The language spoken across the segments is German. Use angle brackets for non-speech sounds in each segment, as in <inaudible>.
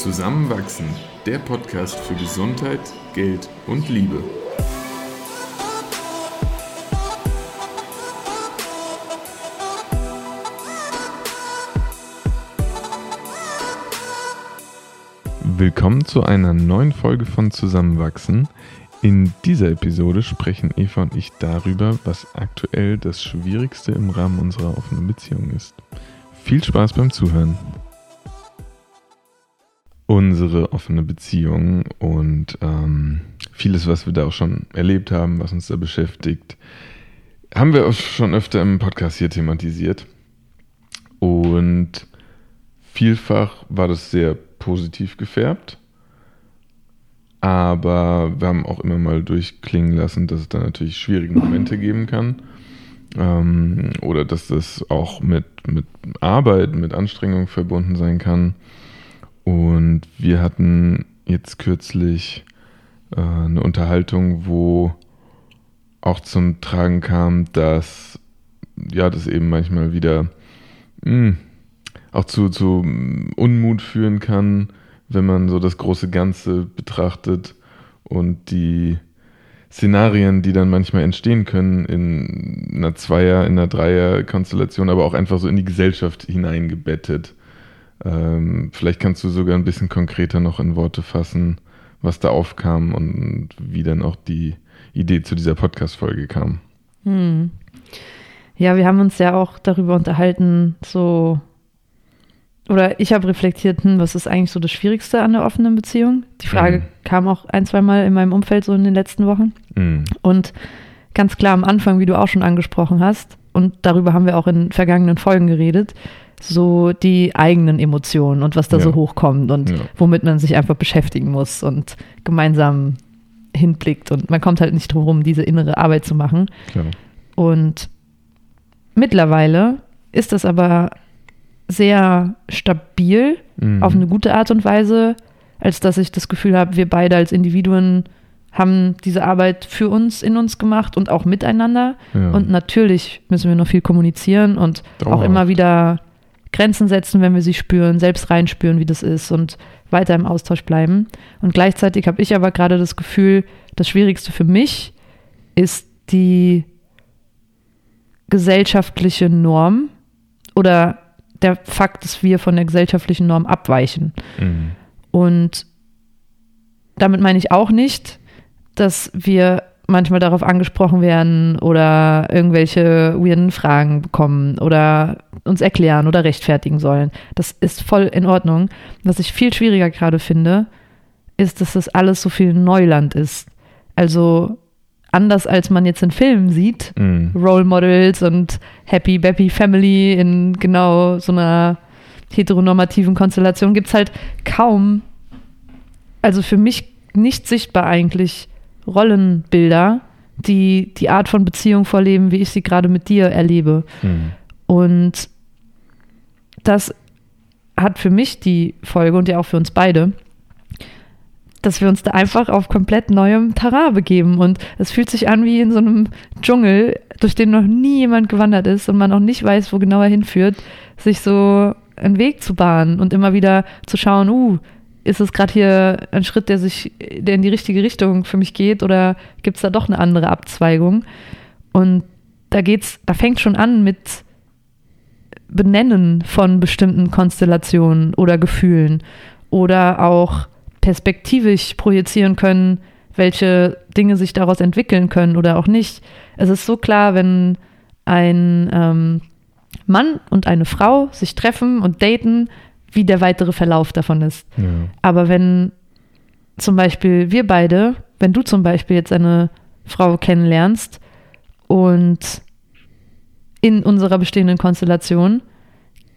Zusammenwachsen, der Podcast für Gesundheit, Geld und Liebe. Willkommen zu einer neuen Folge von Zusammenwachsen. In dieser Episode sprechen Eva und ich darüber, was aktuell das Schwierigste im Rahmen unserer offenen Beziehung ist. Viel Spaß beim Zuhören. Unsere offene Beziehung und ähm, vieles, was wir da auch schon erlebt haben, was uns da beschäftigt, haben wir auch schon öfter im Podcast hier thematisiert. Und vielfach war das sehr positiv gefärbt. Aber wir haben auch immer mal durchklingen lassen, dass es da natürlich schwierige Momente geben kann. Ähm, oder dass das auch mit, mit Arbeit, mit Anstrengung verbunden sein kann. Und wir hatten jetzt kürzlich äh, eine Unterhaltung, wo auch zum Tragen kam, dass ja, das eben manchmal wieder mh, hm, auch zu, zu Unmut führen kann, wenn man so das große Ganze betrachtet und die Szenarien, die dann manchmal entstehen können in einer Zweier-, in einer Dreier-Konstellation, aber auch einfach so in die Gesellschaft hineingebettet. Ähm, vielleicht kannst du sogar ein bisschen konkreter noch in Worte fassen, was da aufkam und wie dann auch die Idee zu dieser Podcast-Folge kam. Hm. Ja, wir haben uns ja auch darüber unterhalten, so oder ich habe reflektiert, hm, was ist eigentlich so das Schwierigste an der offenen Beziehung? Die Frage mhm. kam auch ein, zwei Mal in meinem Umfeld so in den letzten Wochen. Mhm. Und ganz klar am Anfang, wie du auch schon angesprochen hast, und darüber haben wir auch in vergangenen Folgen geredet, so die eigenen Emotionen und was da ja. so hochkommt und ja. womit man sich einfach beschäftigen muss und gemeinsam hinblickt. Und man kommt halt nicht drum herum, diese innere Arbeit zu machen. Klar. Und mittlerweile ist das aber sehr stabil mhm. auf eine gute Art und Weise, als dass ich das Gefühl habe, wir beide als Individuen haben diese Arbeit für uns in uns gemacht und auch miteinander. Ja. Und natürlich müssen wir noch viel kommunizieren und Dauerhaft. auch immer wieder Grenzen setzen, wenn wir sie spüren, selbst reinspüren, wie das ist und weiter im Austausch bleiben. Und gleichzeitig habe ich aber gerade das Gefühl, das Schwierigste für mich ist die gesellschaftliche Norm oder der Fakt, dass wir von der gesellschaftlichen Norm abweichen. Mhm. Und damit meine ich auch nicht, dass wir manchmal darauf angesprochen werden oder irgendwelche weirden Fragen bekommen oder uns erklären oder rechtfertigen sollen. Das ist voll in Ordnung. Was ich viel schwieriger gerade finde, ist, dass das alles so viel Neuland ist. Also anders als man jetzt in Filmen sieht, mm. Role Models und Happy Bappy Family in genau so einer heteronormativen Konstellation gibt es halt kaum, also für mich nicht sichtbar eigentlich, Rollenbilder, die die Art von Beziehung vorleben, wie ich sie gerade mit dir erlebe. Mm. Und das hat für mich die Folge und ja auch für uns beide, dass wir uns da einfach auf komplett neuem Terrain begeben. Und es fühlt sich an wie in so einem Dschungel, durch den noch nie jemand gewandert ist und man auch nicht weiß, wo genau er hinführt, sich so einen Weg zu bahnen und immer wieder zu schauen, uh, ist es gerade hier ein Schritt, der sich, der in die richtige Richtung für mich geht, oder gibt es da doch eine andere Abzweigung? Und da geht's, da fängt schon an mit Benennen von bestimmten Konstellationen oder Gefühlen oder auch perspektivisch projizieren können, welche Dinge sich daraus entwickeln können oder auch nicht. Es ist so klar, wenn ein ähm, Mann und eine Frau sich treffen und daten, wie der weitere Verlauf davon ist. Ja. Aber wenn zum Beispiel wir beide, wenn du zum Beispiel jetzt eine Frau kennenlernst und in unserer bestehenden Konstellation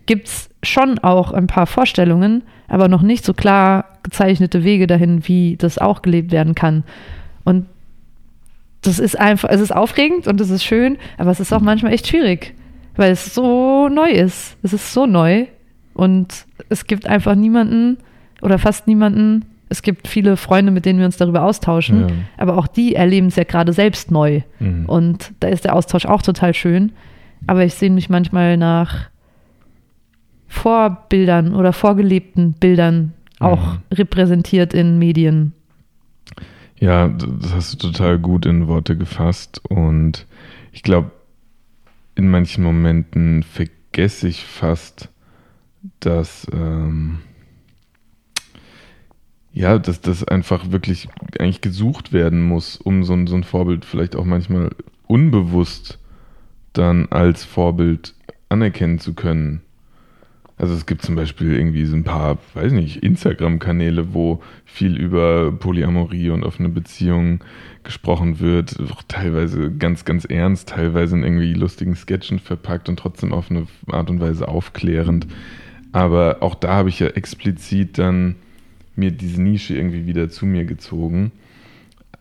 gibt es schon auch ein paar Vorstellungen, aber noch nicht so klar gezeichnete Wege dahin, wie das auch gelebt werden kann. Und das ist einfach, es ist aufregend und es ist schön, aber es ist auch manchmal echt schwierig, weil es so neu ist. Es ist so neu und es gibt einfach niemanden oder fast niemanden. Es gibt viele Freunde, mit denen wir uns darüber austauschen, ja. aber auch die erleben es ja gerade selbst neu. Mhm. Und da ist der Austausch auch total schön. Aber ich sehe mich manchmal nach Vorbildern oder vorgelebten Bildern auch mhm. repräsentiert in Medien. Ja, das hast du total gut in Worte gefasst und ich glaube, in manchen Momenten vergesse ich fast, dass ähm, ja, dass das einfach wirklich eigentlich gesucht werden muss, um so ein, so ein Vorbild vielleicht auch manchmal unbewusst dann als Vorbild anerkennen zu können. Also es gibt zum Beispiel irgendwie so ein paar, weiß nicht, Instagram-Kanäle, wo viel über Polyamorie und offene Beziehungen gesprochen wird, teilweise ganz, ganz ernst, teilweise in irgendwie lustigen Sketchen verpackt und trotzdem auf eine Art und Weise aufklärend. Aber auch da habe ich ja explizit dann mir diese Nische irgendwie wieder zu mir gezogen.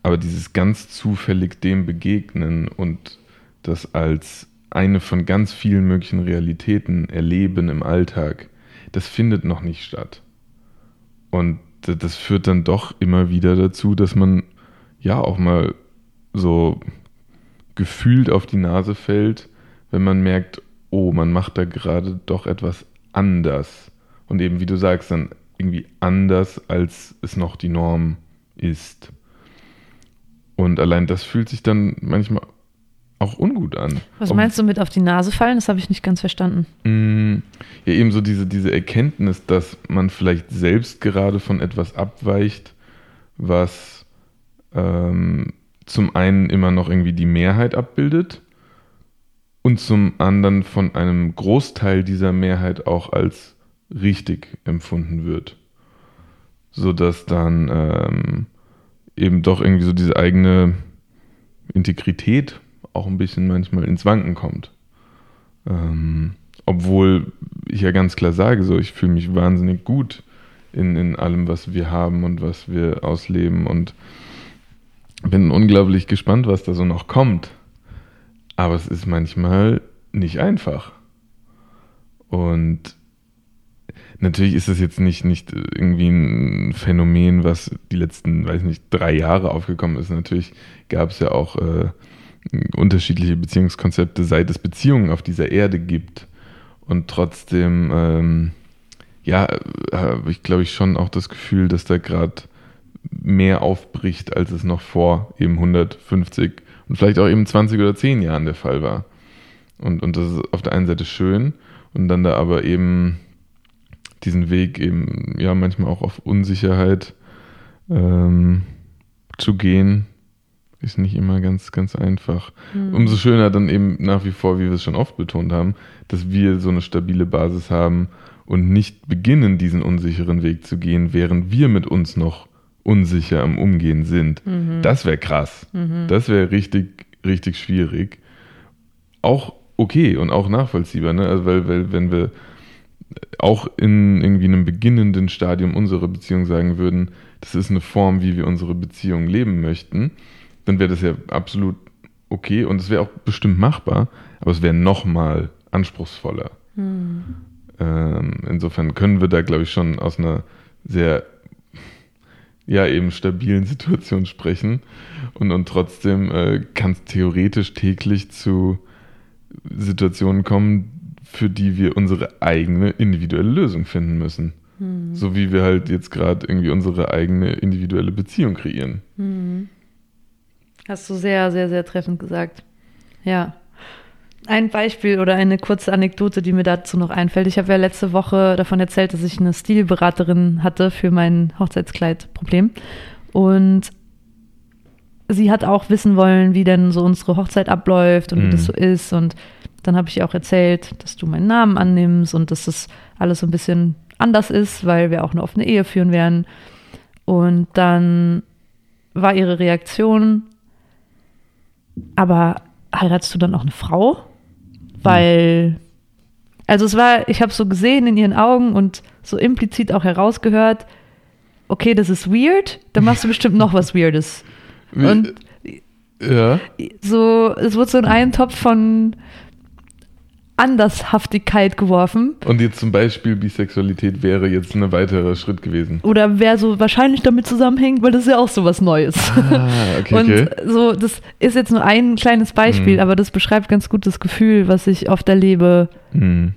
Aber dieses ganz zufällig dem begegnen und das als eine von ganz vielen möglichen Realitäten erleben im Alltag, das findet noch nicht statt. Und das führt dann doch immer wieder dazu, dass man ja auch mal so gefühlt auf die Nase fällt, wenn man merkt, oh, man macht da gerade doch etwas anders. Und eben, wie du sagst, dann irgendwie anders, als es noch die Norm ist. Und allein das fühlt sich dann manchmal auch ungut an. Was Ob, meinst du mit auf die Nase fallen? Das habe ich nicht ganz verstanden. Mh, mm, ja, eben so diese, diese Erkenntnis, dass man vielleicht selbst gerade von etwas abweicht, was ähm, zum einen immer noch irgendwie die Mehrheit abbildet und zum anderen von einem Großteil dieser Mehrheit auch als richtig empfunden wird. Sodass dann ähm, eben doch irgendwie so diese eigene Integrität auch ein bisschen manchmal ins Wanken kommt. Ähm, obwohl ich ja ganz klar sage, so ich fühle mich wahnsinnig gut in, in allem, was wir haben und was wir ausleben und bin unglaublich gespannt, was da so noch kommt. Aber es ist manchmal nicht einfach. Und natürlich ist es jetzt nicht, nicht irgendwie ein Phänomen, was die letzten, weiß nicht, drei Jahre aufgekommen ist. Natürlich gab es ja auch äh, unterschiedliche Beziehungskonzepte, seit es Beziehungen auf dieser Erde gibt. Und trotzdem, ähm, ja, habe ich glaube ich schon auch das Gefühl, dass da gerade mehr aufbricht, als es noch vor eben 150 und vielleicht auch eben 20 oder 10 Jahren der Fall war. Und, und das ist auf der einen Seite schön und dann da aber eben diesen Weg eben ja manchmal auch auf Unsicherheit ähm, zu gehen, ist nicht immer ganz, ganz einfach. Mhm. Umso schöner dann eben nach wie vor, wie wir es schon oft betont haben, dass wir so eine stabile Basis haben und nicht beginnen, diesen unsicheren Weg zu gehen, während wir mit uns noch unsicher am Umgehen sind. Mhm. Das wäre krass. Mhm. Das wäre richtig, richtig schwierig. Auch okay und auch nachvollziehbar, ne? Also weil, weil, wenn wir auch in irgendwie einem beginnenden Stadium unserer Beziehung sagen würden, das ist eine Form, wie wir unsere Beziehung leben möchten, dann wäre das ja absolut okay und es wäre auch bestimmt machbar, aber es wäre nochmal anspruchsvoller. Hm. Ähm, insofern können wir da, glaube ich, schon aus einer sehr ja eben stabilen Situation sprechen und, und trotzdem äh, kann es theoretisch täglich zu Situationen kommen, für die wir unsere eigene individuelle Lösung finden müssen. Hm. So wie wir halt jetzt gerade irgendwie unsere eigene individuelle Beziehung kreieren. Hm. Hast du sehr, sehr, sehr treffend gesagt. Ja. Ein Beispiel oder eine kurze Anekdote, die mir dazu noch einfällt. Ich habe ja letzte Woche davon erzählt, dass ich eine Stilberaterin hatte für mein Hochzeitskleidproblem. Und sie hat auch wissen wollen, wie denn so unsere Hochzeit abläuft und mhm. wie das mhm. so ist. Und dann habe ich ihr auch erzählt, dass du meinen Namen annimmst und dass das alles so ein bisschen anders ist, weil wir auch eine offene Ehe führen werden. Und dann war ihre Reaktion, aber heiratest du dann auch eine Frau? Weil, also es war, ich habe so gesehen in ihren Augen und so implizit auch herausgehört, okay, das ist weird, dann machst du bestimmt noch was Weirdes. Und ja. so, es wurde so in einen Topf von Andershaftigkeit geworfen. Und jetzt zum Beispiel Bisexualität wäre jetzt ein weiterer Schritt gewesen. Oder wer so wahrscheinlich damit zusammenhängt, weil das ist ja auch so was Neues. Ah, okay, <laughs> Und okay. so, das ist jetzt nur ein kleines Beispiel, mhm. aber das beschreibt ganz gut das Gefühl, was ich oft erlebe mhm.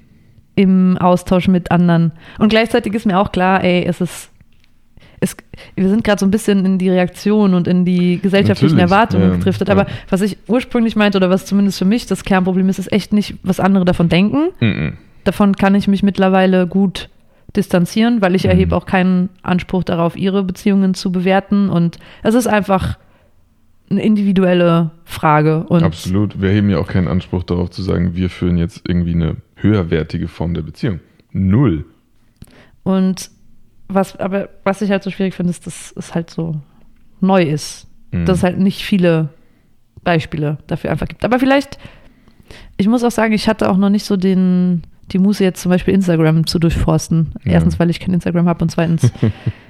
im Austausch mit anderen. Und gleichzeitig ist mir auch klar, ey, es ist es, wir sind gerade so ein bisschen in die Reaktion und in die gesellschaftlichen Natürlich, Erwartungen ja, gedriftet. ja. Aber was ich ursprünglich meinte oder was zumindest für mich das Kernproblem ist, ist echt nicht, was andere davon denken. Mhm. Davon kann ich mich mittlerweile gut distanzieren, weil ich Mhm. erhebe auch keinen Anspruch darauf, ihre Beziehungen zu bewerten. Und es ist einfach eine individuelle Frage. Und Absolut. Wir heben ja auch keinen Anspruch darauf zu sagen, wir führen jetzt irgendwie eine höherwertige Form der Beziehung. Null. Und was, aber was ich halt so schwierig finde, ist, dass es halt so neu ist. Mhm. Dass es halt nicht viele Beispiele dafür einfach gibt. Aber vielleicht, ich muss auch sagen, ich hatte auch noch nicht so den, die Muße jetzt zum Beispiel Instagram zu durchforsten. Ja. Erstens, weil ich kein Instagram habe und zweitens,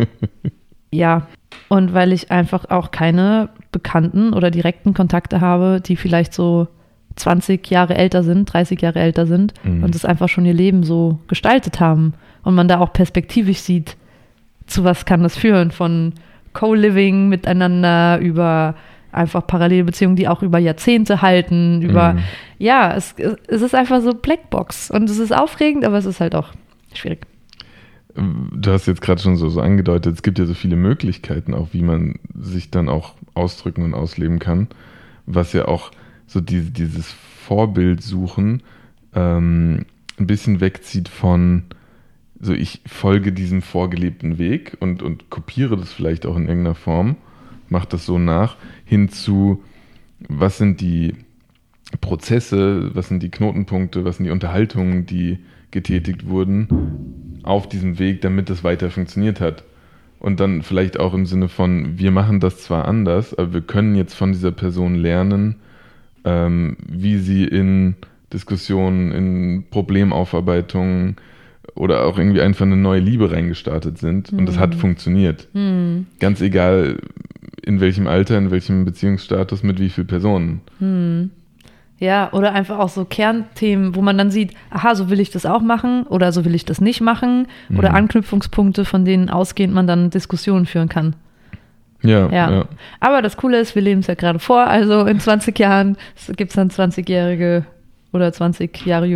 <laughs> ja. Und weil ich einfach auch keine bekannten oder direkten Kontakte habe, die vielleicht so 20 Jahre älter sind, 30 Jahre älter sind Mhm. und das einfach schon ihr Leben so gestaltet haben. Und man da auch perspektivisch sieht, zu was kann das führen, von Co-Living miteinander über einfach Parallelbeziehungen, die auch über Jahrzehnte halten, über, Mhm. ja, es, es ist einfach so Blackbox und es ist aufregend, aber es ist halt auch schwierig. Du hast jetzt gerade schon so, so angedeutet, es gibt ja so viele Möglichkeiten, auch wie man sich dann auch ausdrücken und ausleben kann, was ja auch so diese, dieses Vorbild suchen ähm, ein bisschen wegzieht von so ich folge diesem vorgelebten Weg und, und kopiere das vielleicht auch in irgendeiner Form, mache das so nach, hin zu was sind die Prozesse, was sind die Knotenpunkte, was sind die Unterhaltungen, die getätigt wurden auf diesem Weg, damit das weiter funktioniert hat. Und dann vielleicht auch im Sinne von, wir machen das zwar anders, aber wir können jetzt von dieser Person lernen, ähm, wie sie in Diskussionen, in Problemaufarbeitung oder auch irgendwie einfach eine neue Liebe reingestartet sind. Und das hat funktioniert. Hm. Ganz egal, in welchem Alter, in welchem Beziehungsstatus, mit wie vielen Personen. Hm. Ja, oder einfach auch so Kernthemen, wo man dann sieht, aha, so will ich das auch machen oder so will ich das nicht machen oder Mhm. Anknüpfungspunkte, von denen ausgehend man dann Diskussionen führen kann. Ja, Ja. ja. Aber das Coole ist, wir leben es ja gerade vor, also in 20 Jahren gibt es dann 20-Jährige oder 20 Jahre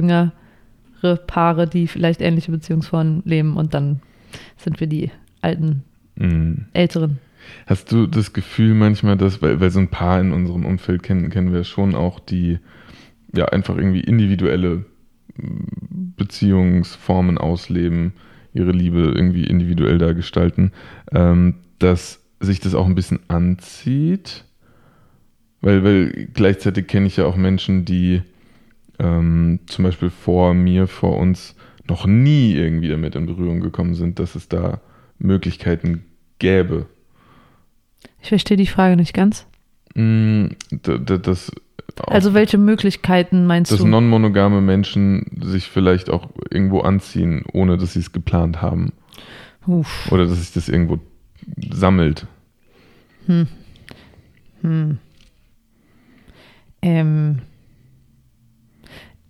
jüngere Paare, die vielleicht ähnliche Beziehungsformen leben und dann sind wir die alten, Mhm. älteren. Hast du das Gefühl manchmal, dass, weil, weil so ein paar in unserem Umfeld kennen, kennen wir schon auch, die ja einfach irgendwie individuelle mm, Beziehungsformen ausleben, ihre Liebe irgendwie individuell da gestalten, ähm, dass sich das auch ein bisschen anzieht? Weil, weil gleichzeitig kenne ich ja auch Menschen, die ähm, zum Beispiel vor mir, vor uns noch nie irgendwie damit in Berührung gekommen sind, dass es da Möglichkeiten gäbe. Ich verstehe die Frage nicht ganz. Mm, Das, Also welche Möglichkeiten meinst dass du? non-monogame Menschen sich vielleicht auch irgendwo anziehen, ohne dass sie es geplant haben. Uff. Oder dass sich das irgendwo sammelt. Hm. Hm. Ähm.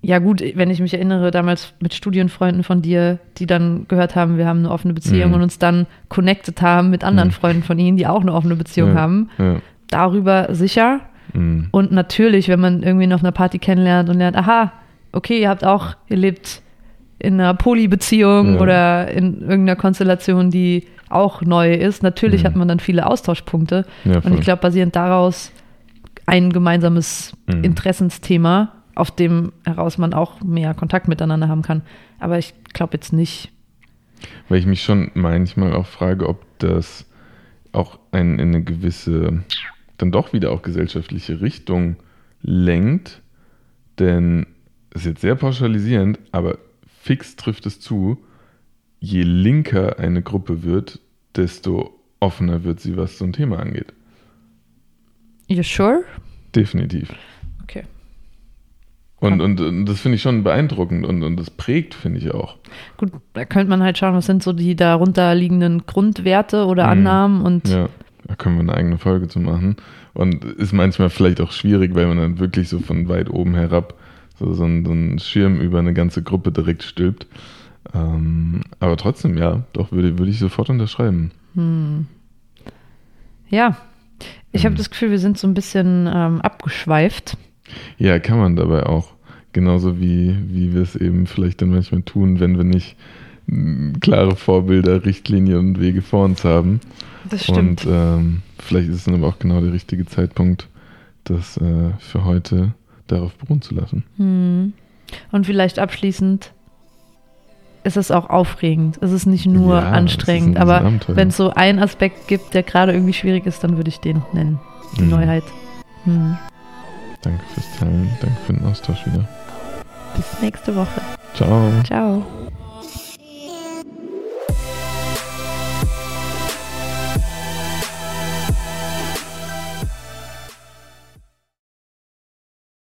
Ja gut, wenn ich mich erinnere, damals mit Studienfreunden von dir, die dann gehört haben, wir haben eine offene Beziehung Mhm. und uns dann connected haben mit anderen Mhm. Freunden von ihnen, die auch eine offene Beziehung Ja. haben. Ja. Darüber sicher. Mm, Und natürlich, wenn man irgendwie auf einer Party kennenlernt und lernt, aha, okay, ihr habt auch, ihr lebt in einer Polybeziehung Ja. oder in irgendeiner Konstellation, die auch neu ist. Natürlich Mhm. hat man dann viele Austauschpunkte. Und ich glaube, basierend daraus ein gemeinsames Mhm. Interessensthema, auf dem heraus man auch mehr Kontakt miteinander haben kann. Aber ich glaube jetzt nicht. Weil ich mich schon manchmal auch frage, ob das auch ein, in eine gewisse, dann doch wieder auch gesellschaftliche Richtung lenkt. Denn es ist jetzt sehr pauschalisierend, aber fix trifft es zu, je linker eine Gruppe wird, desto offener wird sie, was so ein Thema angeht. You sure? Definitiv. Und, und, und das finde ich schon beeindruckend und, und das prägt, finde ich auch. Gut, da könnte man halt schauen, was sind so die darunter liegenden Grundwerte oder Mhm. Annahmen und Ja, da können wir eine eigene Folge zu machen. Und ist manchmal vielleicht auch schwierig, weil man dann wirklich so von weit oben herab so, so, einen, so einen Schirm über eine ganze Gruppe direkt stülpt. Ähm, aber trotzdem, ja, doch, würde, würde ich sofort unterschreiben. Hm. Ja, ich habe Mhm. das Gefühl, wir sind so ein bisschen ähm, abgeschweift. Ja, kann man dabei auch. Genauso wie, wie wir es eben vielleicht dann manchmal tun, wenn wir nicht klare Vorbilder, Richtlinien und Wege vor uns haben. Das stimmt. Und ähm, vielleicht ist es dann aber auch genau der richtige Zeitpunkt, das äh, für heute darauf beruhen zu lassen. Hm. Und vielleicht abschließend ist es auch aufregend. Es ist nicht nur Ja, anstrengend, aber wenn es so einen Aspekt gibt, der gerade irgendwie schwierig ist, dann würde ich den nennen. Die Mhm. Neuheit. Hm. Danke fürs Teilen, danke für den Austausch wieder. Bis nächste Woche. Ciao. Ciao.